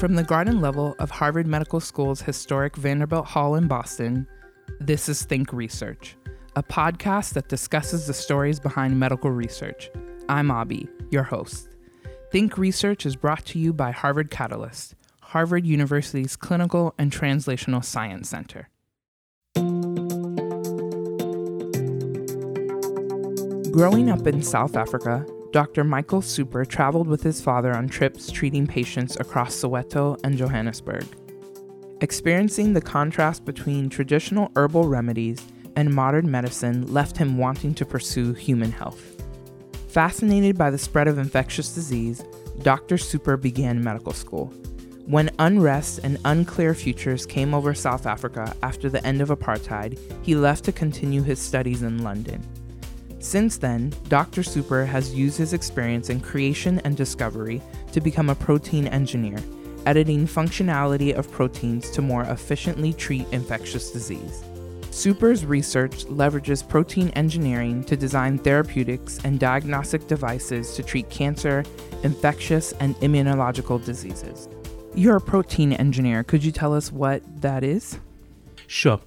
From the garden level of Harvard Medical School's historic Vanderbilt Hall in Boston, this is Think Research, a podcast that discusses the stories behind medical research. I'm Abby, your host. Think Research is brought to you by Harvard Catalyst, Harvard University's Clinical and Translational Science Center. Growing up in South Africa, Dr. Michael Super traveled with his father on trips treating patients across Soweto and Johannesburg. Experiencing the contrast between traditional herbal remedies and modern medicine left him wanting to pursue human health. Fascinated by the spread of infectious disease, Dr. Super began medical school. When unrest and unclear futures came over South Africa after the end of apartheid, he left to continue his studies in London. Since then, Dr. Super has used his experience in creation and discovery to become a protein engineer, editing functionality of proteins to more efficiently treat infectious disease. Super's research leverages protein engineering to design therapeutics and diagnostic devices to treat cancer, infectious, and immunological diseases. You're a protein engineer. Could you tell us what that is? Sure.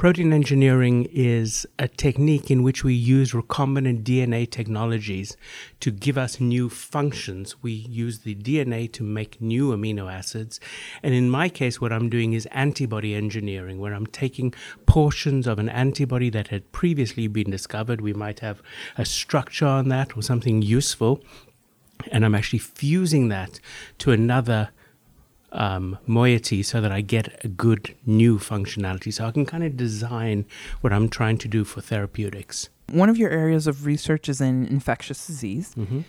Protein engineering is a technique in which we use recombinant DNA technologies to give us new functions. We use the DNA to make new amino acids. And in my case, what I'm doing is antibody engineering, where I'm taking portions of an antibody that had previously been discovered. We might have a structure on that or something useful. And I'm actually fusing that to another um, moiety so that I get a good new functionality. So I can kind of design what I'm trying to do for therapeutics. One of your areas of research is in infectious disease. Mm-hmm.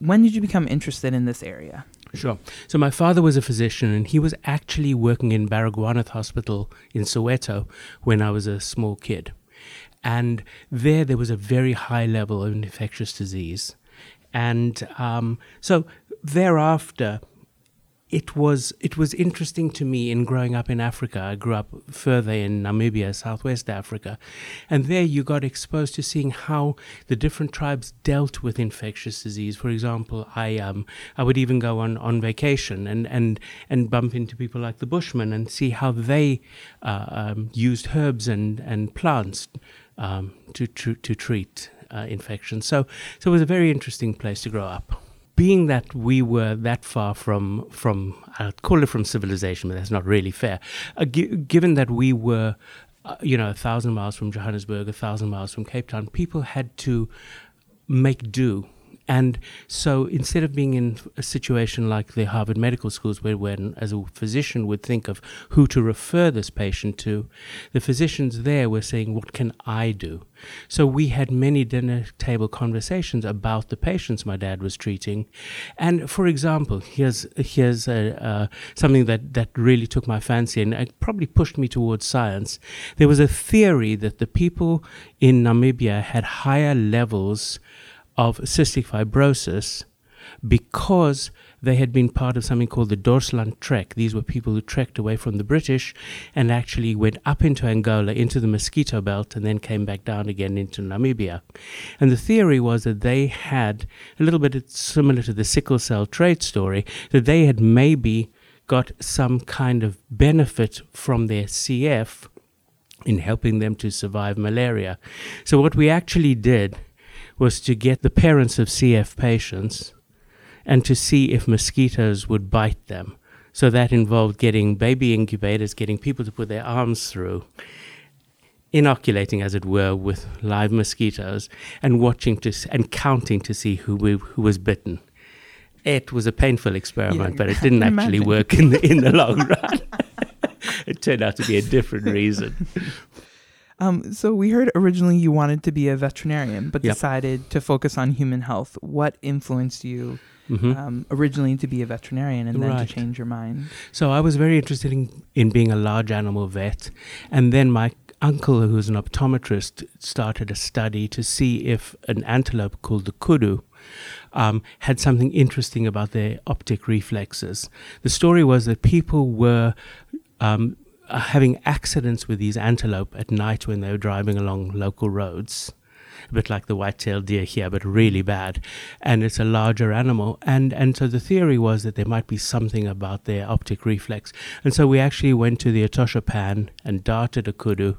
When did you become interested in this area? Sure. So my father was a physician, and he was actually working in Baragwanath Hospital in Soweto when I was a small kid. And there, there was a very high level of infectious disease. And um, so thereafter, it was it was interesting to me in growing up in Africa. I grew up further in Namibia, Southwest Africa, and there you got exposed to seeing how the different tribes dealt with infectious disease. For example, I um I would even go on, on vacation and, and and bump into people like the Bushmen and see how they uh, um, used herbs and and plants um, to, to to treat uh, infections. So so it was a very interesting place to grow up being that we were that far from from I'd call it from civilization, but that's not really fair. Uh, g- given that we were, uh, you know, a thousand miles from Johannesburg, a thousand miles from Cape Town, people had to make do and so instead of being in a situation like the Harvard Medical Schools, where when as a physician would think of who to refer this patient to, the physicians there were saying, What can I do? So we had many dinner table conversations about the patients my dad was treating. And for example, here's here's a, uh, something that, that really took my fancy and probably pushed me towards science. There was a theory that the people in Namibia had higher levels of cystic fibrosis because they had been part of something called the Dorsland Trek. These were people who trekked away from the British and actually went up into Angola, into the mosquito belt, and then came back down again into Namibia. And the theory was that they had, a little bit similar to the sickle cell trait story, that they had maybe got some kind of benefit from their CF in helping them to survive malaria. So, what we actually did was to get the parents of CF patients and to see if mosquitoes would bite them. So that involved getting baby incubators, getting people to put their arms through, inoculating, as it were, with live mosquitoes, and watching to and counting to see who who was bitten. It was a painful experiment, yeah, but it didn't actually work in the in the long run. it turned out to be a different reason. Um, so we heard originally you wanted to be a veterinarian, but yep. decided to focus on human health. What influenced you mm-hmm. um, originally to be a veterinarian and then right. to change your mind? So I was very interested in, in being a large animal vet, and then my uncle, who was an optometrist, started a study to see if an antelope called the kudu um, had something interesting about their optic reflexes. The story was that people were um, Uh, having accidents with these antelope at night when they were driving along local roads. a bit like the white-tailed deer here, but really bad. And it's a larger animal. And, and so the theory was that there might be something about their optic reflex. And so we actually went to the Etosha pan and darted a kudu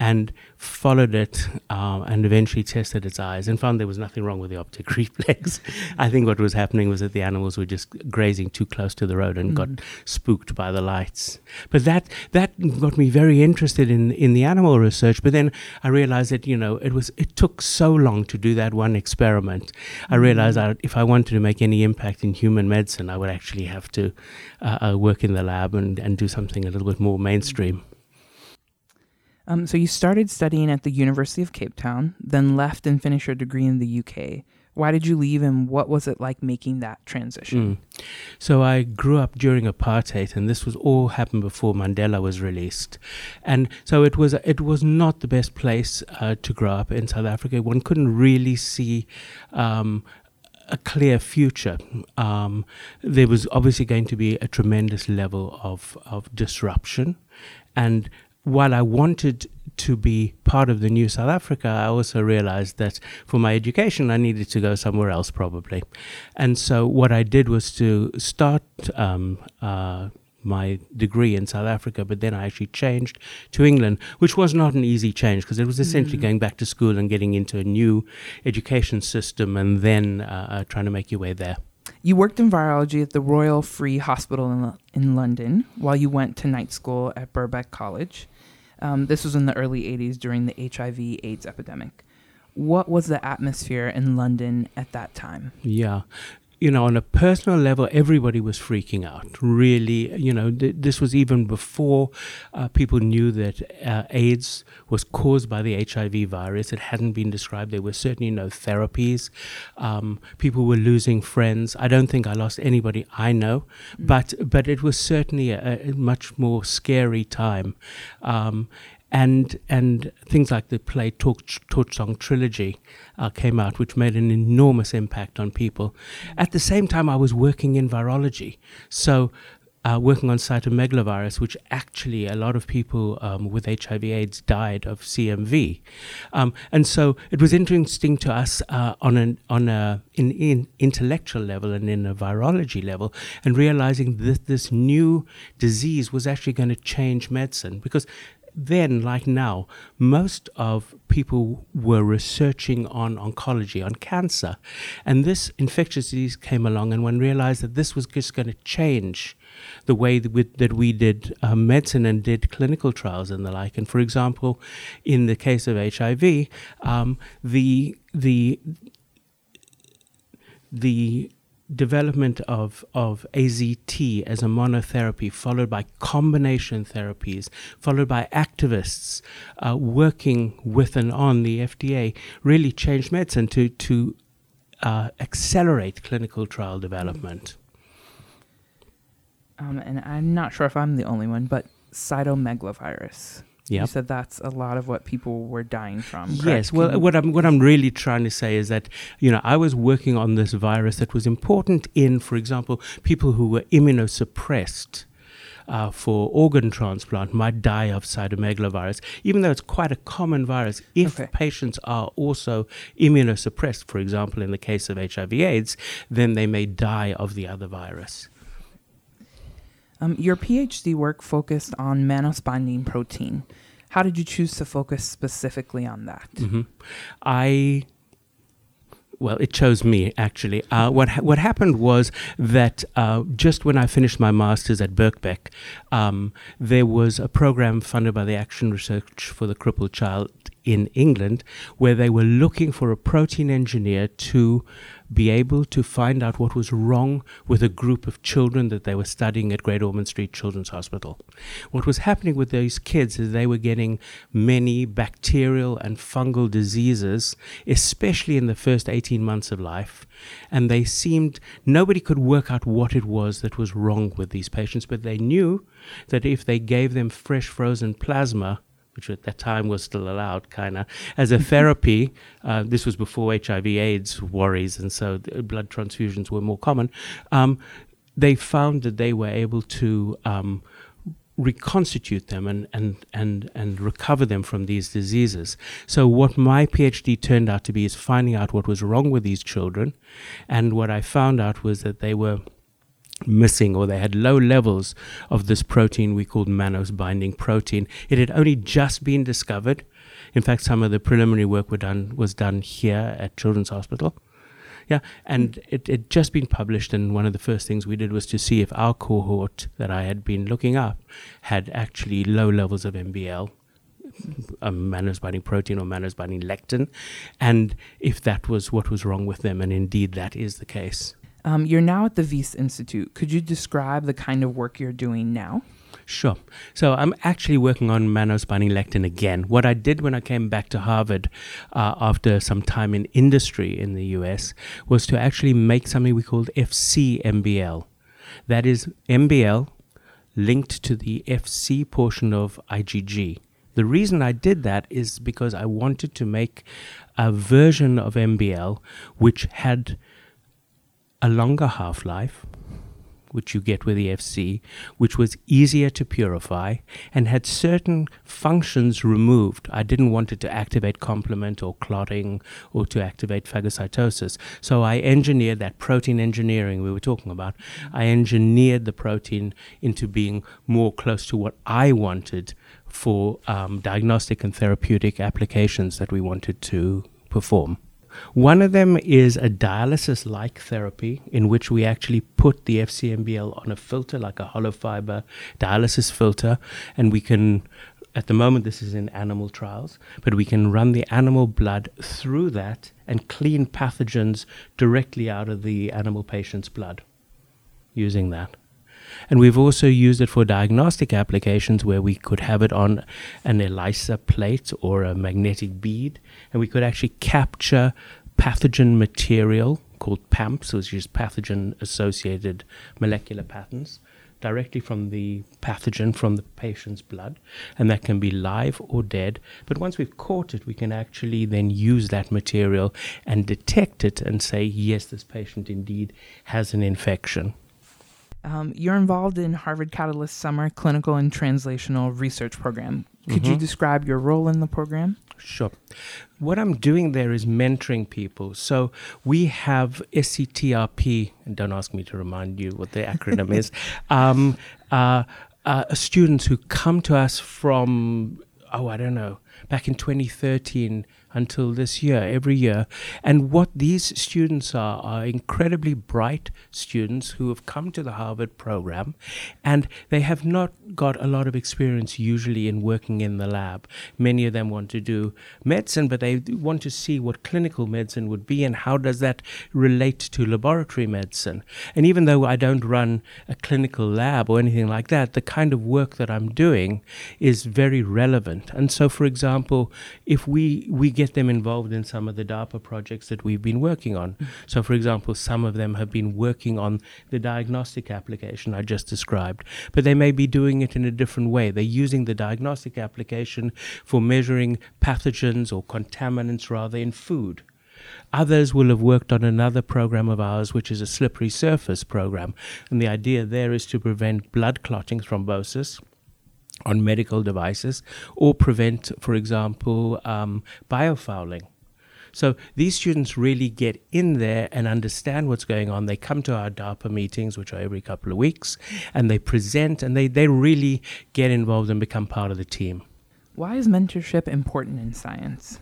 and followed it um, and eventually tested its eyes and found there was nothing wrong with the optic reflex. I think what was happening was that the animals were just grazing too close to the road and mm-hmm. got spooked by the lights. But that that got me very interested in in the animal research. But then I realized that you know it was it took so long to do that one experiment. I mm-hmm. realized that if I wanted to make any impact in human medicine, I would actually have to uh, uh, work in the lab and, and do something a little bit more mainstream. Um, so you started studying at the University of Cape Town, then left and finished your degree in the UK. Why did you leave, and what was it like making that transition? Mm. So I grew up during apartheid, and this was all happened before Mandela was released, and so it was it was not the best place uh, to grow up in South Africa. One couldn't really see. Um, a clear future. Um, there was obviously going to be a tremendous level of, of disruption, and while I wanted to be part of the new South Africa, I also realized that for my education, I needed to go somewhere else probably. And so what I did was to start um, uh, my degree in South Africa, but then I actually changed to England, which was not an easy change because it was essentially mm-hmm. going back to school and getting into a new education system and then uh, uh, trying to make your way there. You worked in virology at the Royal Free Hospital in, in London while you went to night school at Birkbeck College. Um, this was in the early 80s during the HIV AIDS epidemic. What was the atmosphere in London at that time? Yeah you know, on a personal level, everybody was freaking out. Really, you know, th- this was even before uh, people knew that uh, AIDS was caused by the HIV virus. It hadn't been described. There were certainly no therapies. Um, people were losing friends. I don't think I lost anybody I know, mm. but but it was certainly a, a much more scary time. Um, and and things like the play Torch, Torch Song Trilogy uh, came out, which made an enormous impact on people. At the same time, I was working in virology, so uh, working on cytomegalovirus, which actually a lot of people um, with HIV/AIDS died of CMV, um, and so it was interesting to us uh, on an on a in, in intellectual level and in a virology level, and realizing that this new disease was actually going to change medicine. Because then, like now, most of people were researching on oncology, on cancer. And this infectious disease came along, and one realized that this was just going to change the way that we, that we did uh, medicine and did clinical trials and the like. And for example, in the case of HIV, um, the the the development of, of AZT as a monotherapy, followed by combination therapies, followed by activists uh, working with and on the FDA, really changed medicine to, to uh, accelerate clinical trial development. Um, and I'm not sure if I'm the only one, but cytomegalovirus. Yep. You said that's a lot of what people were dying from. Correct? Yes. Well, what I'm what I'm really trying to say is that you know I was working on this virus that was important in, for example, people who were immunosuppressed. Uh, for organ transplant might die of cytomegalovirus, even though it's quite a common virus. If okay. patients are also immunosuppressed, for example, in the case of HIV/AIDS, then they may die of the other virus. Um, your PhD work focused on mannose binding protein. How did you choose to focus specifically on that? Mm-hmm. I well, it chose me actually. Uh, what ha- what happened was that uh, just when I finished my masters at Birkbeck, um, there was a program funded by the Action Research for the Crippled Child in England where they were looking for a protein engineer to be able to find out what was wrong with a group of children that they were studying at Great Ormond Street Children's Hospital. What was happening with those kids is they were getting many bacterial and fungal diseases, especially in the first 18 months of life. And they seemed, nobody could work out what it was that was wrong with these patients, but they knew that if they gave them fresh frozen plasma, which at that time was still allowed, kind of, as a therapy. Uh, this was before HIV/AIDS worries, and so blood transfusions were more common. Um, they found that they were able to um, reconstitute them and, and, and, and recover them from these diseases. So, what my PhD turned out to be is finding out what was wrong with these children. And what I found out was that they were missing or they had low levels of this protein we called mannose binding protein. It had only just been discovered. In fact, some of the preliminary work done, was done here at Children's Hospital. Yeah, and it had just been published, and one of the first things we did was to see if our cohort that I had been looking up had actually low levels of MBL, a mannose binding protein or mannose binding lectin, and if that was what was wrong with them, and indeed that is the case. Um, you're now at the Wyss Institute. Could you describe the kind of work you're doing now? Sure. So I'm actually working on mannose binding lectin again. What I did when I came back to Harvard uh, after some time in industry in the US was to actually make something we called FC MBL. That is MBL linked to the FC portion of IgG. The reason I did that is because I wanted to make a version of MBL which had a longer half life which you get with the FC, which was easier to purify and had certain functions removed. I didn't want it to activate complement or clotting or to activate phagocytosis. So I engineered that protein engineering we were talking about. I engineered the protein into being more close to what I wanted for um, diagnostic and therapeutic applications that we wanted to perform. One of them is a dialysis like therapy in which we actually put the FCMBL on a filter, like a hollow fiber dialysis filter, and we can. At the moment, this is in animal trials, but we can run the animal blood through that and clean pathogens directly out of the animal patient's blood using that. And we've also used it for diagnostic applications where we could have it on an ELISA plate or a magnetic bead, and we could actually capture pathogen material called PAMPs, which is pathogen associated molecular patterns, directly from the pathogen from the patient's blood, and that can be live or dead. But once we've caught it, we can actually then use that material and detect it and say, yes, this patient indeed has an infection. Um, you're involved in Harvard Catalyst Summer Clinical and Translational Research Program. Could mm-hmm. you describe your role in the program? Sure. What I'm doing there is mentoring people. So we have SCTRP, and don't ask me to remind you what the acronym is, um, uh, uh, students who come to us from, oh, I don't know, back in 2013 until this year, every year. And what these students are are incredibly bright students who have come to the Harvard program and they have not got a lot of experience usually in working in the lab. Many of them want to do medicine, but they want to see what clinical medicine would be and how does that relate to laboratory medicine. And even though I don't run a clinical lab or anything like that, the kind of work that I'm doing is very relevant. And so, for example, if we, we get them involved in some of the DARPA projects that we've been working on. Mm-hmm. So, for example, some of them have been working on the diagnostic application I just described, but they may be doing it in a different way. They're using the diagnostic application for measuring pathogens or contaminants rather in food. Others will have worked on another program of ours, which is a slippery surface program. And the idea there is to prevent blood clotting thrombosis on medical devices or prevent, for example, um, biofouling. So these students really get in there and understand what's going on. They come to our DARPA meetings, which are every couple of weeks, and they present and they, they really get involved and become part of the team. Why is mentorship important in science?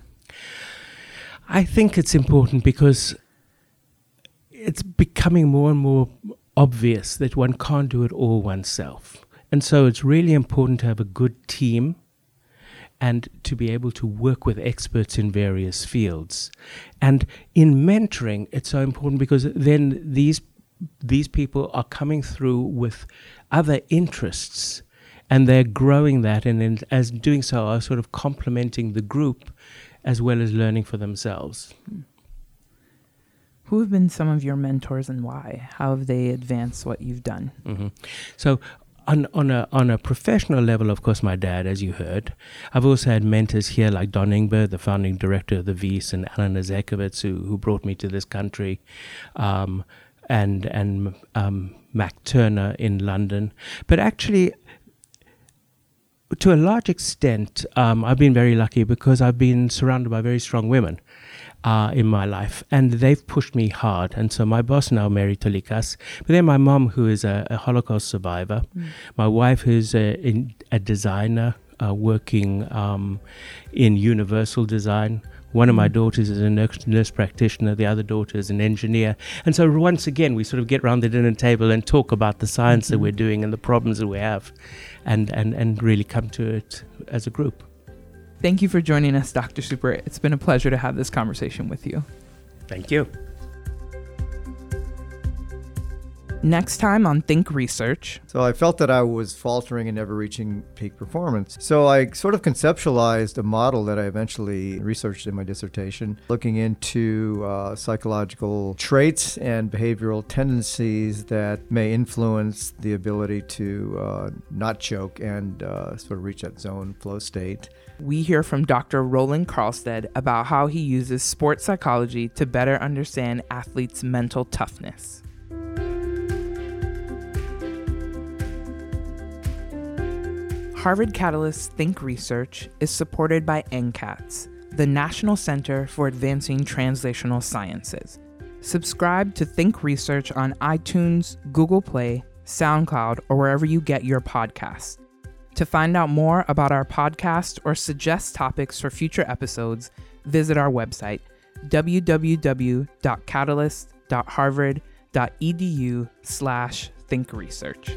I think it's important because it's becoming more and more obvious that one can't do it all oneself. And so it's really important to have a good team and to be able to work with experts in various fields. And in mentoring, it's so important because then these these people are coming through with other interests and they're growing that and in, as doing so are sort of complementing the group as well as learning for themselves. Who have been some of your mentors and why? How have they advanced what you've done? Mm-hmm. So on on a on a professional level, of course, my dad, as you heard. I've also had mentors here like Don Ingber, the founding director of the Wyss, and Alan Ezekowitz, who who brought me to this country, um, and and um, Mac Turner in London. But actually, to a large extent, um, I've been very lucky because I've been surrounded by very strong women uh, in my life, and they've pushed me hard. And so my boss now, Mary Tolikas, but then my mom, who is a, a Holocaust survivor, mm. my wife, who's a, in, a designer uh, working um, in universal design. One of my mm. daughters is a nurse, nurse, practitioner, the other daughter is an engineer. And so, once again, we sort of get around the dinner table and talk about the science mm-hmm. that we're doing and the problems that we have, and, and, and really come to it as a group. Thank you for joining us, Dr. Super. It's been a pleasure to have this conversation with you. Thank you. Next time on Think Research. So I felt that I was faltering and never reaching peak performance. So I sort of conceptualized a model that I eventually researched in my dissertation, looking into uh, psychological traits and behavioral tendencies that may influence the ability to uh, not choke and uh, sort of reach that zone flow state. We hear from Dr. Roland Karlstead about how he uses sports psychology to better understand athletes' mental toughness. Harvard Catalyst Think Research is supported by NCATS, the National Center for Advancing Translational Sciences. Subscribe to Think Research on iTunes, Google Play, SoundCloud, or wherever you get your podcasts. To find out more about our podcast or suggest topics for future episodes, visit our website www.catalyst.harvard.edu slash thinkresearch.